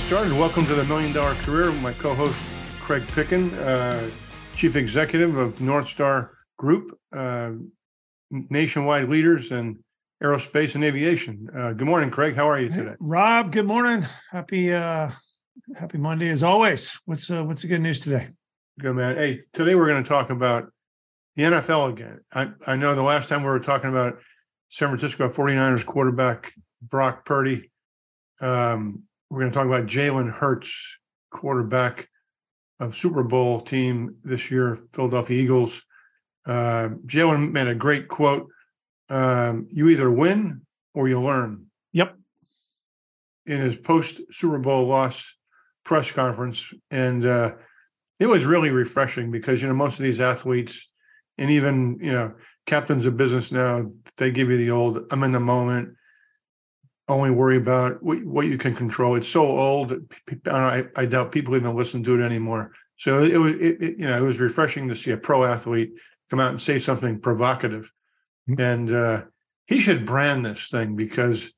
started. Welcome to the Million Dollar Career. With my co-host Craig Picken, uh, Chief Executive of North Star Group, uh, nationwide leaders in aerospace and aviation. Uh, good morning, Craig. How are you today? Rob, good morning. Happy uh happy Monday as always. What's uh what's the good news today? Good man. Hey, today we're going to talk about the NFL again. I, I know the last time we were talking about San Francisco 49ers quarterback Brock Purdy. Um, we're going to talk about Jalen Hurts, quarterback of Super Bowl team this year, Philadelphia Eagles. Uh, Jalen made a great quote. Um, you either win or you learn. Yep. In his post Super Bowl loss press conference. And uh, it was really refreshing because, you know, most of these athletes and even, you know, captains of business now, they give you the old, I'm in the moment only worry about what, you can control. It's so old. I, I doubt people even listen to it anymore. So it was, it, it, you know, it was refreshing to see a pro athlete come out and say something provocative, mm-hmm. and uh, he should brand this thing because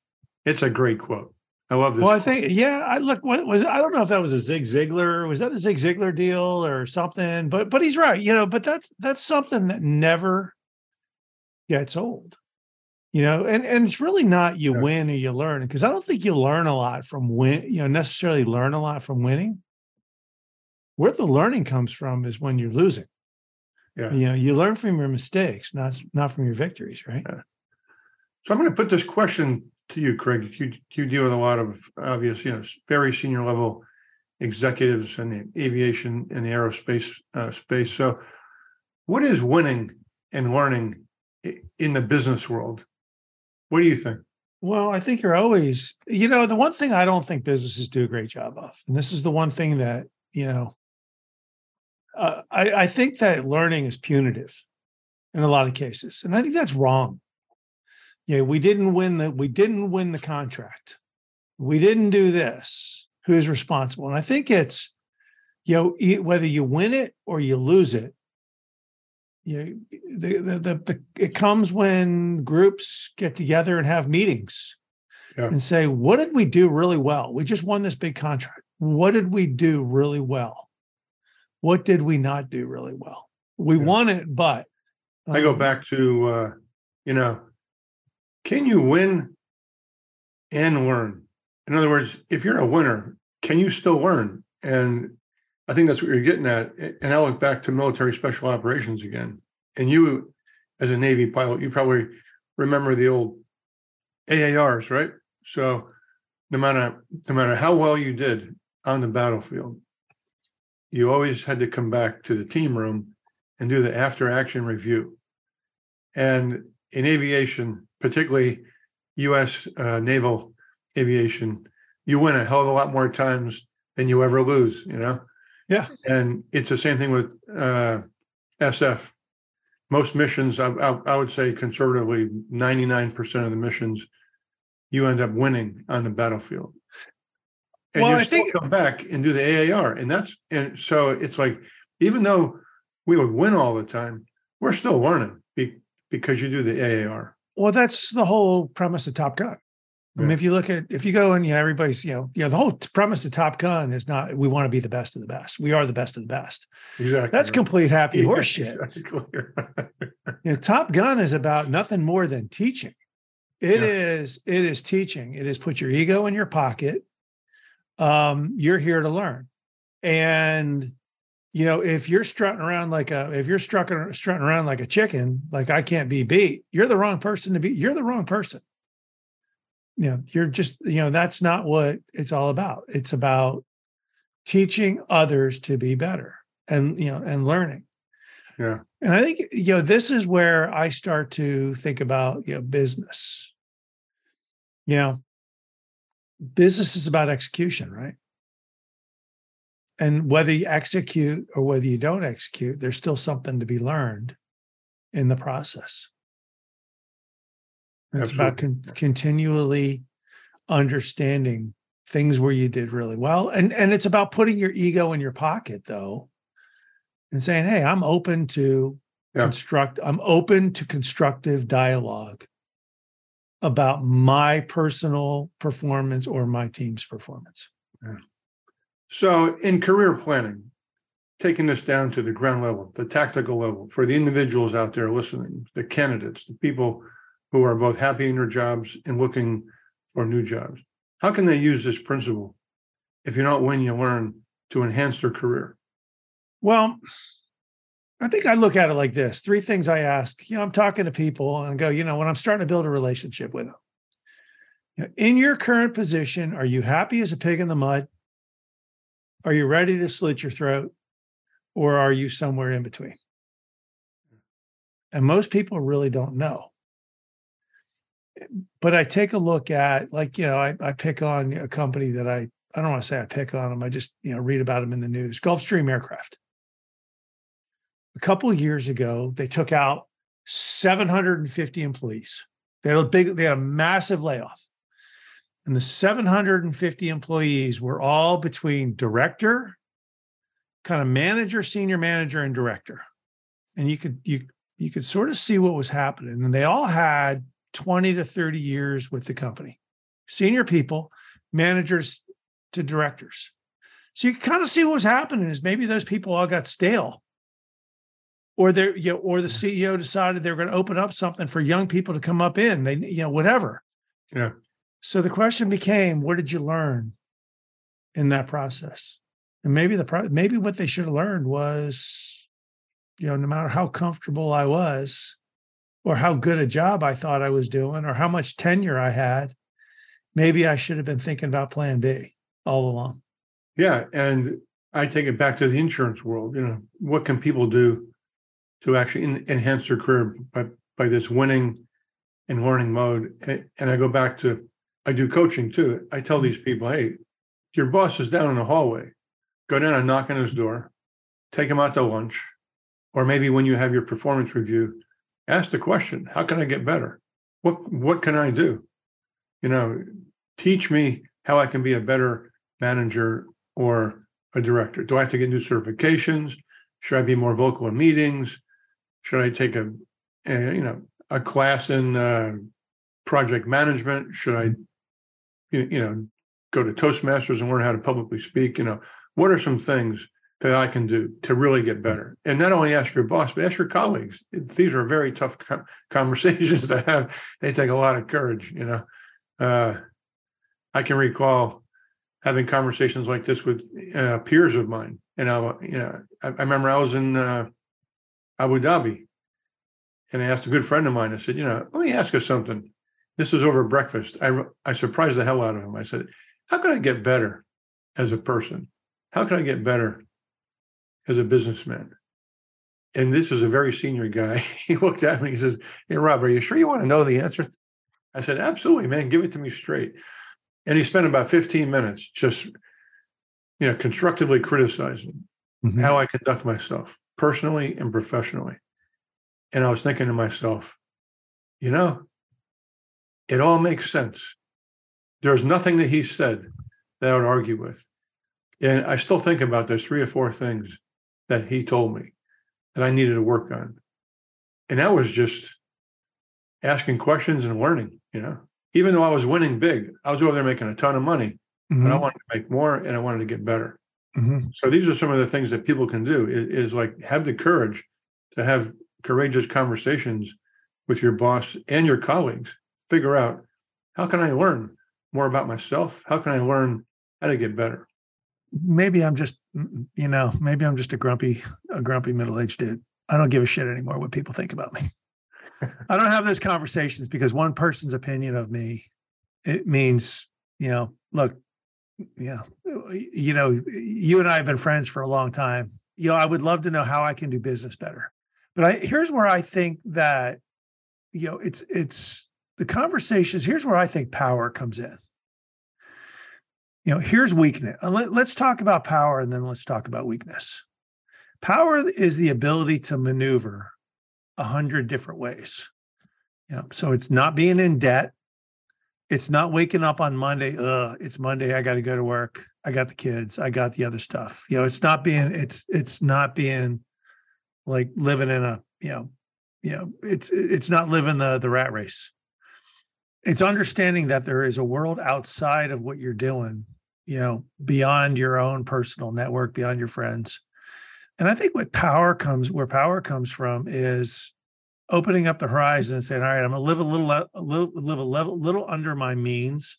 it's a great quote. I love this. Well, quote. I think, yeah, I look, what was, I don't know if that was a Zig Ziglar, was that a Zig Ziglar deal or something, but, but he's right, you know, but that's, that's something that never gets old you know and and it's really not you yeah. win or you learn because i don't think you learn a lot from win you know necessarily learn a lot from winning. Where the learning comes from is when you're losing. Yeah. You know you learn from your mistakes not not from your victories right? Yeah. so i'm going to put this question to you craig. You, you deal with a lot of obvious you know very senior level executives in the aviation and the aerospace uh, space. So what is winning and learning in the business world what do you think? Well, I think you're always, you know, the one thing I don't think businesses do a great job of, and this is the one thing that, you know, uh, I, I think that learning is punitive in a lot of cases. And I think that's wrong. Yeah, we didn't win the we didn't win the contract. We didn't do this. Who's responsible? And I think it's, you know, whether you win it or you lose it, you know, the, the, the, the, it comes when groups get together and have meetings yeah. and say, what did we do really well? We just won this big contract. What did we do really well? What did we not do really well? We yeah. won it, but um, I go um, back to, uh, you know, can you win and learn? In other words, if you're a winner, can you still learn? And I think that's what you're getting at. And I look back to military special operations again. And you, as a Navy pilot, you probably remember the old AARs, right? So no matter no matter how well you did on the battlefield, you always had to come back to the team room and do the after action review. And in aviation, particularly U.S. Uh, naval aviation, you win a hell of a lot more times than you ever lose. You know, yeah. And it's the same thing with uh, SF. Most missions, I, I, I would say conservatively, 99% of the missions, you end up winning on the battlefield. And well, you I still think come back and do the AAR. And that's, and so it's like, even though we would win all the time, we're still learning because you do the AAR. Well, that's the whole premise of Top Gun. I mean, if you look at if you go and yeah, everybody's you know, yeah, the whole premise of Top Gun is not we want to be the best of the best. We are the best of the best. Exactly. That's right. complete happy yeah, horseshit. Exactly. you know, Top Gun is about nothing more than teaching. It yeah. is. it is teaching. It is put your ego in your pocket. Um, you're here to learn. And you know, if you're strutting around like a if you're strutting strutting around like a chicken, like I can't be beat, you're the wrong person to be. You're the wrong person you know you're just you know that's not what it's all about. It's about teaching others to be better and you know and learning. Yeah. And i think you know this is where i start to think about you know business. You know business is about execution right? And whether you execute or whether you don't execute there's still something to be learned in the process it's Absolutely. about con- continually understanding things where you did really well. And and it's about putting your ego in your pocket though and saying, "Hey, I'm open to yeah. construct I'm open to constructive dialogue about my personal performance or my team's performance." So, in career planning, taking this down to the ground level, the tactical level, for the individuals out there listening, the candidates, the people who are both happy in their jobs and looking for new jobs, how can they use this principle? If you don't win, you learn to enhance their career. Well, I think I look at it like this three things I ask. You know, I'm talking to people and go, you know, when I'm starting to build a relationship with them, you know, in your current position, are you happy as a pig in the mud? Are you ready to slit your throat? Or are you somewhere in between? And most people really don't know. But I take a look at, like, you know, I, I pick on a company that I, I don't want to say I pick on them. I just, you know, read about them in the news Gulfstream Aircraft a couple of years ago, they took out 750 employees. They had a big, they had a massive layoff. And the 750 employees were all between director, kind of manager, senior manager, and director. And you could you you could sort of see what was happening. And they all had 20 to 30 years with the company. Senior people, managers to directors. So you kind of see what was happening is maybe those people all got stale or they you know, or the CEO decided they were going to open up something for young people to come up in. They you know whatever. Yeah. So the question became, what did you learn in that process? And maybe the maybe what they should have learned was, you know, no matter how comfortable I was, or how good a job I thought I was doing, or how much tenure I had, maybe I should have been thinking about Plan B all along. Yeah, and I take it back to the insurance world. You know, what can people do to actually in, enhance their career by by this winning and learning mode. And, and I go back to I do coaching too. I tell these mm-hmm. people, hey, your boss is down in the hallway. Go down and knock on his door, take him out to lunch, or maybe when you have your performance review, ask the question, how can I get better? What what can I do? You know, teach me how I can be a better manager or a director. Do I have to get new certifications? Should I be more vocal in meetings? Should I take a, a you know a class in uh, project management? Should I you, you know go to Toastmasters and learn how to publicly speak? You know, what are some things that I can do to really get better? And not only ask your boss, but ask your colleagues. These are very tough conversations to have. They take a lot of courage. You know, uh, I can recall having conversations like this with uh, peers of mine. And I, you know, I, I remember I was in uh, Abu Dhabi. And I asked a good friend of mine, I said, you know, let me ask you something. This was over breakfast. I, I surprised the hell out of him. I said, how can I get better as a person? How can I get better as a businessman? And this is a very senior guy. he looked at me, he says, Hey, Rob, are you sure you want to know the answer? I said, Absolutely, man. Give it to me straight. And he spent about 15 minutes just, you know, constructively criticizing mm-hmm. how I conduct myself personally and professionally. And I was thinking to myself, you know, it all makes sense. There's nothing that he said that I would argue with. And I still think about those three or four things that he told me that I needed to work on. And that was just asking questions and learning, you know. Even though I was winning big, I was over there making a ton of money, mm-hmm. but I mm-hmm. wanted to make more and I wanted to get better. Mm-hmm. So these are some of the things that people can do is, is, like have the courage to have courageous conversations with your boss and your colleagues. Figure out how can I learn more about myself? How can I learn how to get better? Maybe I'm just, you know, maybe I'm just a grumpy, a grumpy middle-aged dude. I don't give a shit anymore what people think about me. I don't have those conversations because one person's opinion of me, it means, you know, look, yeah you know you and i have been friends for a long time you know i would love to know how i can do business better but i here's where i think that you know it's it's the conversations here's where i think power comes in you know here's weakness uh, Let, let's talk about power and then let's talk about weakness power is the ability to maneuver a hundred different ways know so it's not being in debt it's not waking up on Monday. Ugh, it's Monday. I got to go to work. I got the kids. I got the other stuff. You know, it's not being. It's it's not being like living in a you know, you know, it's it's not living the the rat race. It's understanding that there is a world outside of what you're doing you know, beyond your own personal network, beyond your friends. And I think what power comes, where power comes from is opening up the horizon and saying, all right, I'm gonna live a little, uh, a little live a level, little under my means.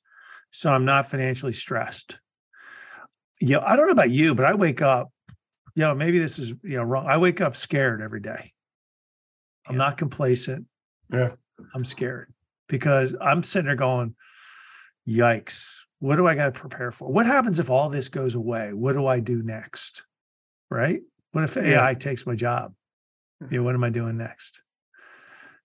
So I'm not financially stressed. You know, I don't know about you, but I wake up, you know, maybe this is you know wrong. I wake up scared every day. I'm Yeah. not complacent. Yeah. I'm scared because I'm sitting there going, yikes, what do I got to prepare for? What happens if all this goes away? What do I do next? Right? What if Yeah. AI takes my job? Hmm. You know, what am I doing next?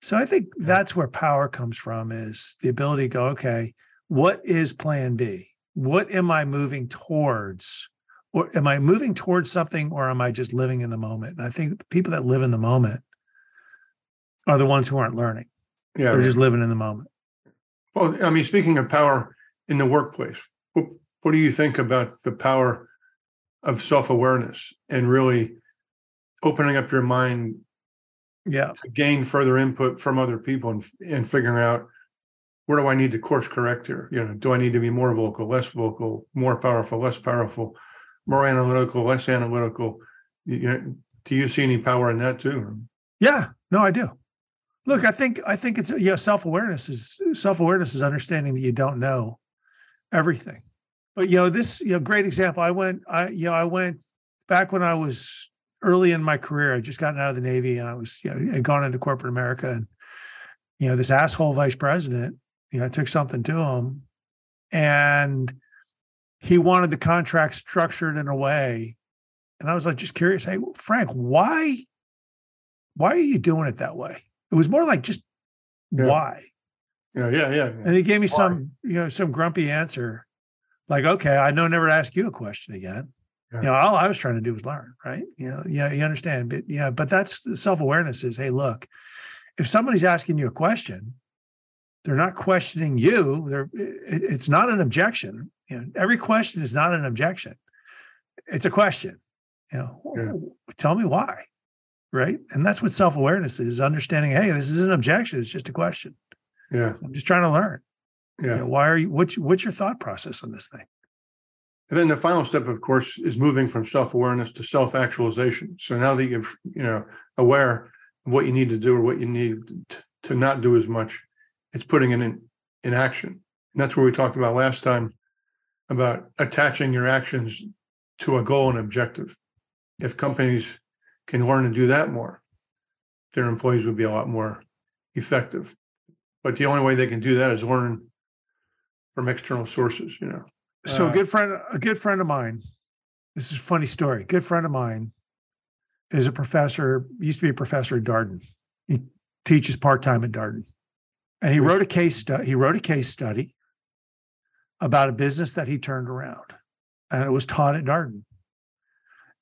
So I think that's where power comes from is the ability to go, okay, what is plan B? What am I moving towards? Or am I moving towards something or am I just living in the moment? And I think people that live in the moment are the ones who aren't learning. Yeah. They're just living in the moment. Well, I mean, speaking of power in the workplace, what, what do you think about the power of self awareness and really opening up your mind Yeah. to gain further input from other people and, and figuring out where do I need to course correct here? You know, do I need to be more vocal, less vocal, more powerful, less powerful, more analytical, less analytical? You, know, do you see any power in that too? Yeah. No, I do. Look, hmm. I think I think it's yeah, self-awareness is self-awareness is understanding that you don't know everything. But you know, this, you know, great example. I went, I, you know, I went back when I was early in my career. I just gotten out of the Navy and I was, you know, had gone into corporate America. And, you know, this asshole vice president, you know, I took something to him and he wanted the contract structured in a way. And I was like, just curious, hey, Frank, why, why are you doing it that way? It was more like just Yeah. why. Yeah, yeah, yeah. And he gave me Why? some, you know, some grumpy answer, like, okay, I know never to ask you a question again. Yeah. You know, all I was trying to do was learn, right? You know, yeah, you understand, but yeah, but that's self-awareness is, hey, look, if somebody's asking you a question, they're not questioning you. They're it, it's not an objection. You know, every question is not an objection. It's a question. You know, Yeah. tell me why. Right. And that's what self-awareness is, understanding, hey, this is an objection. It's just a question. Yeah, I'm just trying to learn. You yeah. know, why are you what's what's your thought process on this thing? And then the final step, of course, is moving from self-awareness to self-actualization. So now that you're, you know, aware of what you need to do or what you need to not do as much, it's putting it in in action. And that's where we talked about last time about attaching your actions to a goal and objective. If companies can learn to do that more, their employees would be a lot more effective. But the only way they can do that is learn from external sources, you know. So Uh, a good friend, a good friend of mine. This is a funny story. Good friend of mine is a professor. Used to be a professor at Darden. He teaches part time at Darden, and he wrote a case study. He wrote a case study about a business that he turned around, and it was taught at Darden.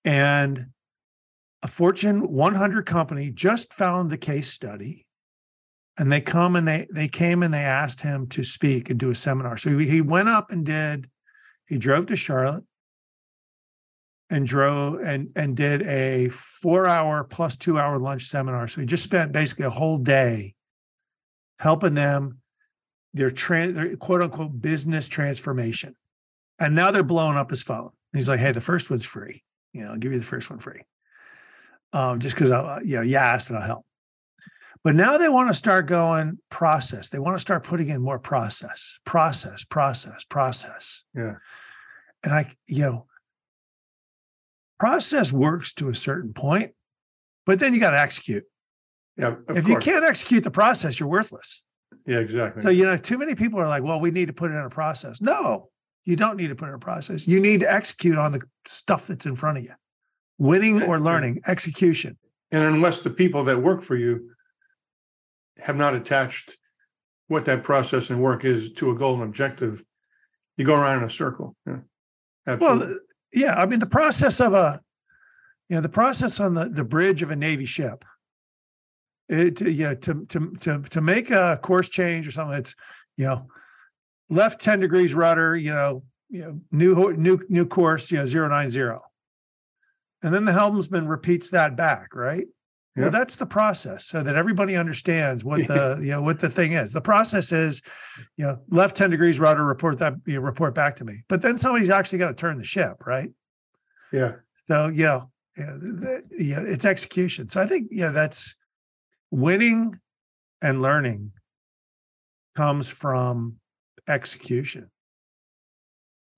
And a Fortune 100 company just found the case study and they come and they they came and they asked him to speak and do a seminar. So he, he went up and did. He drove to Charlotte and drove and and did a four hour plus two hour lunch seminar. So he just spent basically a whole day helping them their trans their quote unquote business transformation. And now they're blowing up his phone. He's like, "Hey, the first one's free. You know, I'll give you the first one free, um, just because I, you know, you asked and I'll help." But now they want to start going process. They want to start putting in more process, process, process, process. Yeah. And I, you know, process works to a certain point, but then you got to execute. Yeah, if you can't execute the process, you're worthless. Yeah, exactly. So, you know, too many people are like, well, we need to put it in a process. No, you don't need to put it in a process. You need to execute on the stuff that's in front of you. Winning or learning, execution. And unless the people that work for you have not attached what that process and work is to a goal and objective, you go around in a circle. Yeah. Well, Absolutely. yeah, I mean the process of a, you know, the process on the the bridge of a navy ship. It yeah to to to to make a course change or something. It's you know, left ten degrees rudder. You know, you know, new new new course. You know, zero nine zero. And then the helmsman repeats that back, right? Well, that's the process so that everybody understands what the, you know, what the thing is. The process is, you know, left 10 degrees rudder, report that, you know, report back to me. But then somebody's actually got to turn the ship, right? Yeah. So, you know, yeah, th- th- yeah, it's execution. So I think, yeah, that's winning and learning comes from execution.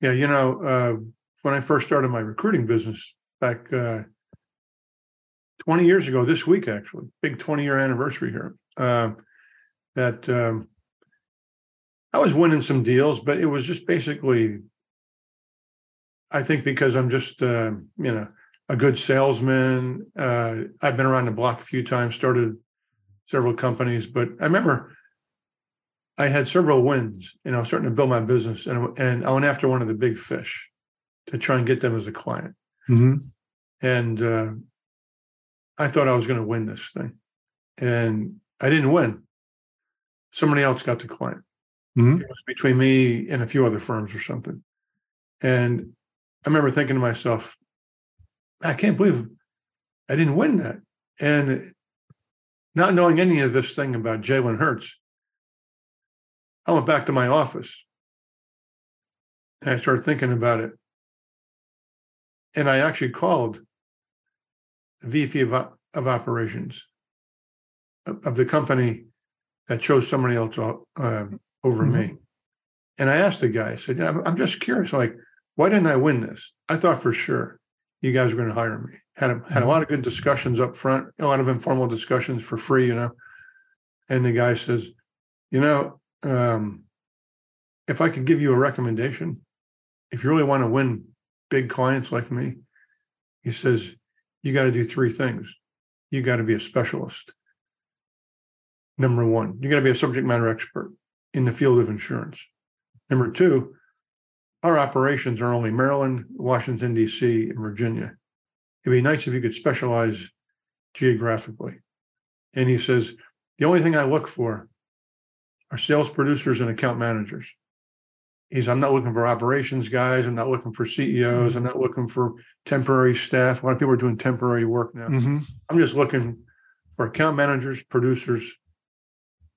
Yeah. You know, uh, when I first started my recruiting business back uh, 20 years ago, this week, actually, big 20 year anniversary here, uh, that um, I was winning some deals, but it was just basically, I think because I'm just, uh, you know, a good salesman. Uh, I've been around the block a few times, started several companies, but I remember I had several wins and I was starting to build my business and, and I went after one of the big fish to try and get them as a client. And uh, I thought I was going to win this thing. And I didn't win. Somebody else got the client. Mhm. It was between me and a few other firms or something. And I remember thinking to myself, I can't believe I didn't win that. And not knowing any of this thing about Jalen Hurts, I went back to my office and I started thinking about it. And I actually called VP of, of operations of, the company that chose somebody else uh, over me. And I asked the guy, I said, "Yeah, I'm, I'm just curious, like, why didn't I win this? I thought for sure you guys were going to hire me. Had a, had a lot of good discussions up front, a lot of informal discussions for free, you know. And the guy says, you know, um, if I could give you a recommendation, if you really want to win big clients like me, he says, you got to do three things. You got to be a specialist. Number one, you got to be a subject matter expert in the field of insurance. Number two, our operations are only Maryland, Washington, D.C., and Virginia. It'd be nice if you could specialize geographically. And he says, the only thing I look for are sales producers and account managers. He's, I'm not looking for operations guys. I'm not looking for CEOs. I'm not looking for temporary staff. A lot of people are doing temporary work now. Mhm. I'm just looking for account managers, producers,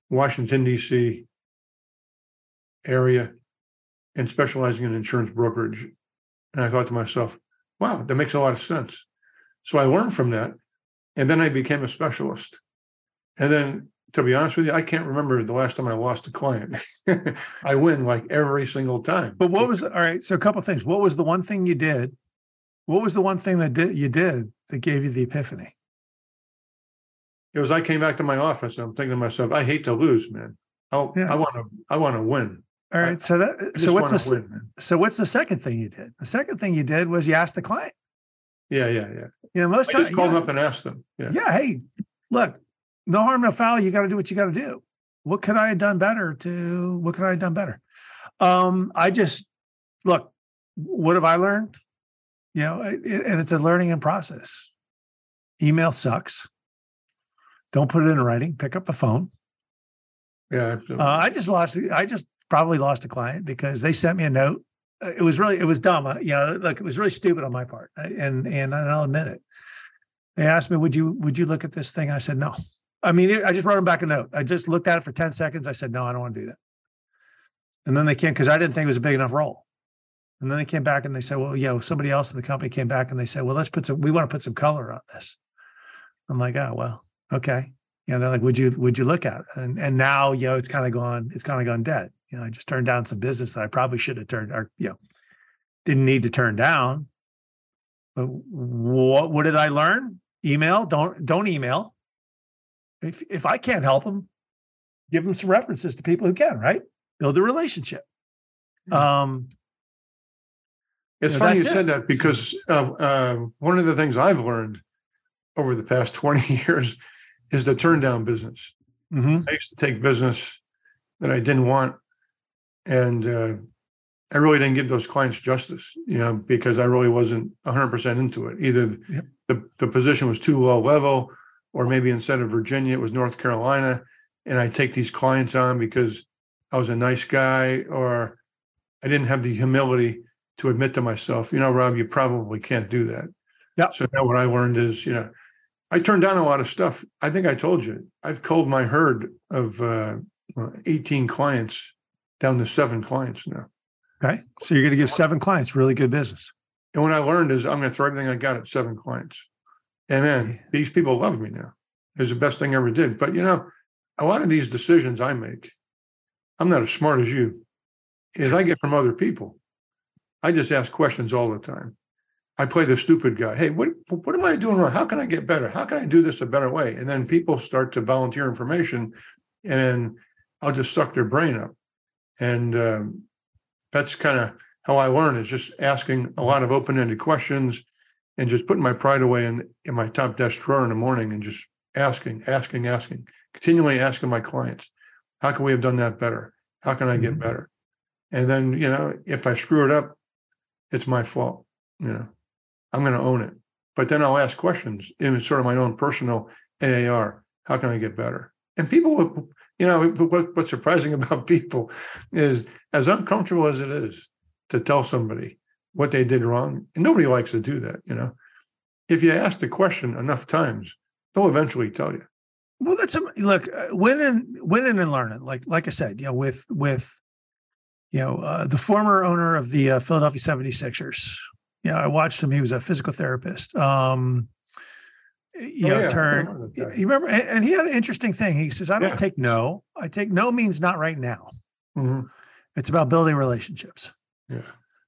Washington, D.C. area, and specializing in insurance brokerage. And I thought to myself, wow, that makes a lot of sense. So I learned from that. And then I became a specialist. And then, to be honest with you, I can't remember the last time I lost a client. I win like every single time. But what was, all right. So a couple of things. What was the one thing you did? What was the one thing that did, you did that gave you the epiphany? It was I came back to my office and I'm thinking to myself, I hate to lose, man. I Yeah. I want to I want to win. All right. So I that, just so what's the, win, so what's the second thing you did? The second thing you did was you asked the client. Yeah, yeah, yeah. You know, most I times, called yeah, them up and asked them. Yeah. yeah, hey, look, no harm, no foul. You got to do what you got to do. What could I have done better to, what could I have done better? Um, I just, look, what have I learned? You know, it- it- and it's a learning and process. Email sucks. Don't put it in writing. Pick up the phone. Yeah. Uh, I just lost. I just probably lost a client because they sent me a note. Uh, It was really, it was dumb. Uh, You know, like it was really stupid on my part, I- and and I'll admit it. They asked me, "Would you would you look at this thing?" I said, "No." I mean, I just wrote them back a note. I just looked at it for ten seconds. I said, "No, I don't want to do that." And then they came because I didn't think it was a big enough role. And then they came back and they said, "Well, yeah, somebody else in the company came back and they said, well, let's put some. We want to put some color on this." I'm like, "Oh well, okay." you know, they're like, would you, would you look at it? And, and now, you know, it's kind of gone, it's kind of gone dead. You know, I just turned down some business that I probably should have turned or, you know, didn't need to turn down. But what, what did I learn? Email, don't, don't email. If, if I can't help them, give them some references to people who can, right? Build a relationship. Um, It's Yeah, funny you that's said it. that because uh, uh, one of the things I've learned over the past 20 years is the turn down business. mhm. I used to take business that I didn't want, and uh, I really didn't give those clients justice, you know, because I really wasn't 100% into it. Either Yep. the, the position was too low level, or maybe instead of Virginia, it was North Carolina. And I take these clients on because I was a nice guy, or I didn't have the humility to admit to myself, you know, Rob, you probably can't do that. Yeah. So now what I learned is, you know, I turned down a lot of stuff. I think I told you I've culled my herd of uh, 18 clients down to seven clients now. Okay. So you're going to give seven clients really good business. And what I learned is I'm going to throw everything I got at seven clients. And then yeah. these people love me now. It's the best thing I ever did. But you know, a lot of these decisions I make, I'm not as smart as you, is I get from other people. I just ask questions all the time. I play the stupid guy. Hey, what what am I doing wrong? How can I get better? How can I do this a better way? And then people start to volunteer information, and I'll just suck their brain up. And um, that's kind of how I learn is just asking a lot of open-ended questions and just putting my pride away in, in my top desk drawer in the morning and just asking, asking, asking, continually asking my clients, how can we have done that better? How can I get mm-hmm. better? And then, you know, if I screw it up, it's my fault. You know, I'm going to own it. But then I'll ask questions in sort of my own personal AAR. How can I get better? And people, you know, what, what's surprising about people is as uncomfortable as it is to tell somebody what they did wrong, and nobody likes to do that, you know. If you ask the question enough times, they'll eventually tell you. Well, that's a, look, uh, winning, winning and learning. Like, like I said, you know, with with you know uh, the former owner of the uh, Philadelphia 76ers. Yeah, you know, I watched him. He was a physical therapist. Um, you oh, know, yeah. turn. You remember, and he had an interesting thing. He says, "I don't yeah. take no. I take no means not right now. Mm-hmm. It's about building relationships." Yeah.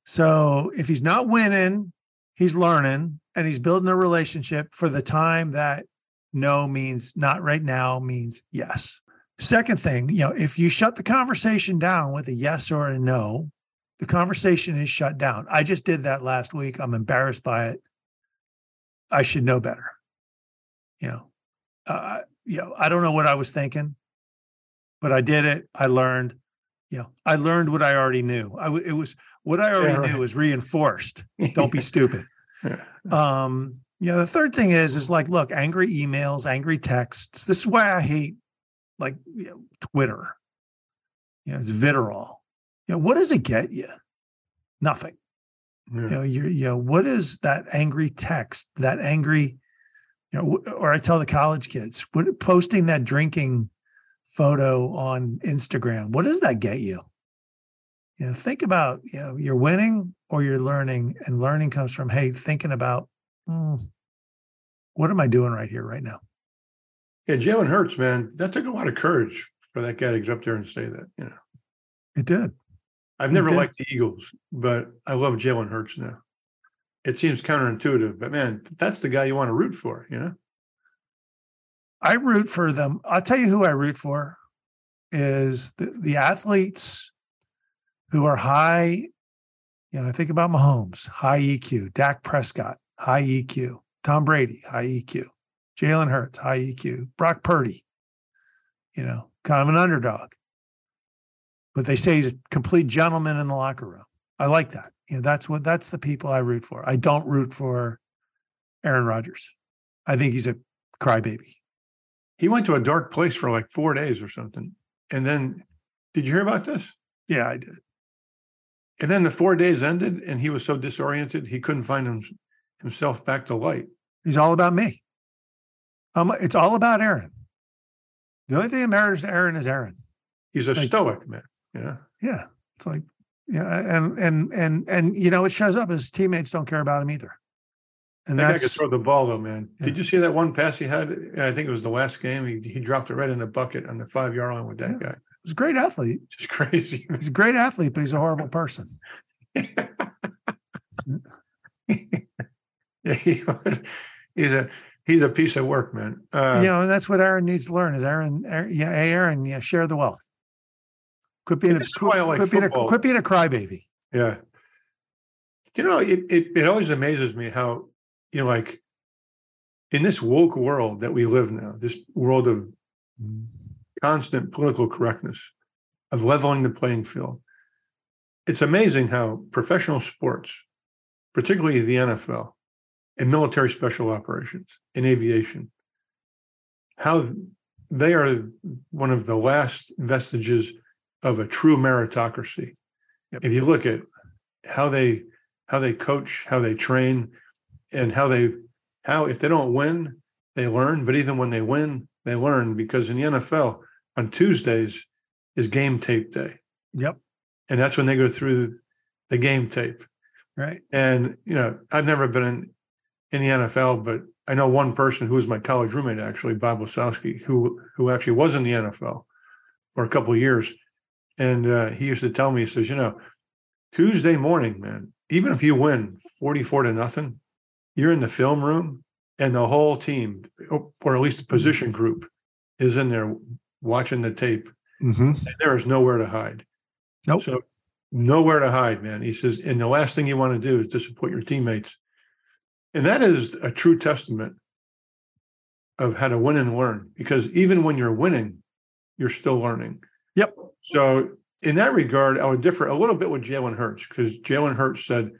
So if he's not winning, he's learning and he's building a relationship for the time that no means not right now means yes. Second thing, you know, if you shut the conversation down with a yes or a no, the conversation is shut down. I just did that last week. I'm embarrassed by it. I should know better. You know, uh, you know, I don't know what I was thinking, but I did it. I learned. You know, I learned what I already knew. I it was what I already yeah, right. knew was reinforced. Don't be stupid. Yeah. Um, you know, the third thing is, is like, look, angry emails, angry texts. This is why I hate like you know, Twitter. You know, it's vitriol. You know, what does it get you? Nothing. Yeah. You know, you're, you know, what is that angry text, that angry, you know, or I tell the college kids, what, posting that drinking photo on Instagram, what does that get you? You know, think about, you know, you're winning or you're learning, and learning comes from, hey, thinking about, mm, what am I doing right here, right now? Yeah, Jalen Hurts, man, that took a lot of courage for that guy to get up there and say that. You know, it did. I've never liked the Eagles, but I love Jalen Hurts now. It seems counterintuitive, but man, that's the guy you want to root for. You know, I root for them. I'll tell you who I root for is the, the athletes who are high. You know, I think about Mahomes, high EQ, Dak Prescott, high EQ, Tom Brady, high EQ, Jalen Hurts, high EQ, Brock Purdy, you know, kind of an underdog. But they say he's a complete gentleman in the locker room. I like that. You know, that's what that's the people I root for. I don't root for Aaron Rodgers. I think he's a crybaby. He went to a dark place for like four days or something. And then did you hear about this? Yeah, I did. And then the four days ended and he was so disoriented, he couldn't find him, himself back to light. He's all about me. Um, it's all about Aaron. The only thing that matters to Aaron is Aaron. He's a like, stoic man. Yeah. Yeah. It's like, yeah. And, and, and, and, you know, it shows up his teammates don't care about him either. And that that's, guy could throw the ball though, man. Yeah. Did you see that one pass he had? I think it was the last game. He, he dropped it right in the bucket on the five yard line with that yeah. guy. He's a great athlete. Just crazy. He's a great athlete, but he's a horrible person. yeah, he was, he's a he's a piece of work, man. Uh, you know, and that's what Aaron needs to learn. Is Aaron? Aaron yeah, hey, Aaron, yeah, share the wealth. Quit being a quit, like quit being a quit being a crybaby. Yeah. You know, it, it it always amazes me how you know, like in this woke world that we live now, this world of constant political correctness, of leveling the playing field. It's amazing how professional sports, particularly the NFL, and military special operations, in aviation, how they are one of the last vestiges of a true meritocracy. Yep. If you look at how they how they coach, how they train, and how they how if they don't win, they learn, but even when they win, they learn because in the NFL on Tuesdays is game tape day. Yep. And that's when they go through the game tape. Right. And, you know, I've never been in, in the NFL, but I know one person who was my college roommate, actually, Bob Wasowski, who who actually was in the NFL for a couple of years. And uh, he used to tell me, he says, you know, Tuesday morning, man, even if you win 44 to nothing, you're in the film room and the whole team, or at least the position group, is in there watching the tape. Mm-hmm. And there is nowhere to hide. Nope. So nowhere to hide, man. He says, and the last thing you want to do is disappoint your teammates. And that is a true testament of how to win and learn because even when you're winning, you're still learning. Yep. So in that regard, I would differ a little bit with Jalen Hurts because Jalen Hurts said,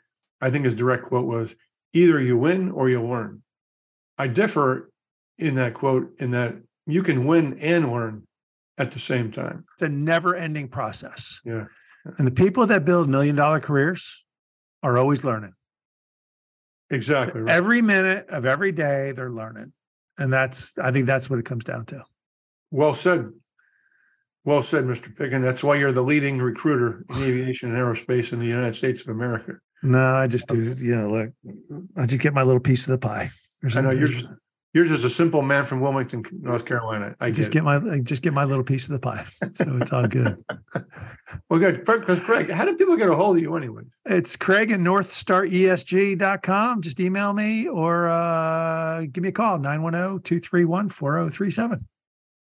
I think his direct quote was, either you win or you learn. I differ in that quote in that you can win and learn at the same time. It's a never ending process. Yeah. And the people that build million dollar careers are always learning. Exactly. Right. Every minute of every day, they're learning. And that's, I think that's what it comes down to. Well said. Well said, Mr. Picken. That's why you're the leading recruiter in aviation and aerospace in the United States of America. No, I just do. Yeah, look, I just get my little piece of the pie. I know you're you're just a simple man from Wilmington, North Carolina. I just get, get my I just get my little piece of the pie, so it's all good. well, good. Because Craig, how do people get a hold of you anyway? It's Craig at NorthStarESG.com. Just email me or uh, give me a call 910-231-4037.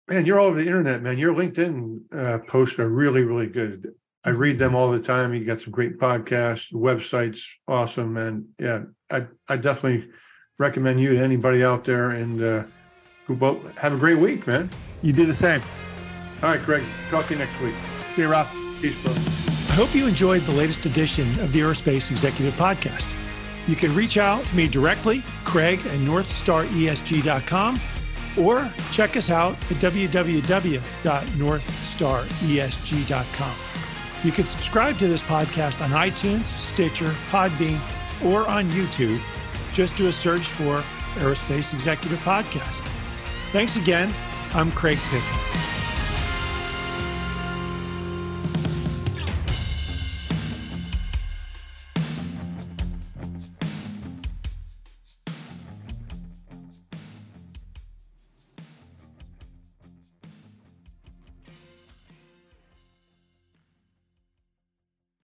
Man, you're all over the internet, man. Your LinkedIn uh, posts are really, really good. I read them all the time. You got some great podcasts, websites, awesome, man. Yeah, I I definitely recommend you to anybody out there. And uh, well, have a great week, man. You do the same. All right, Greg. Talk to you next week. See you, Rob. Peace, bro. I hope you enjoyed the latest edition of the Aerospace Executive Podcast. You can reach out to me directly, Craig at NorthStarESG.com, or check us out at www.northstaresg.com. You can subscribe to this podcast on iTunes, Stitcher, Podbean, or on YouTube. Just do a search for Aerospace Executive Podcast. Thanks again. I'm Craig Picken.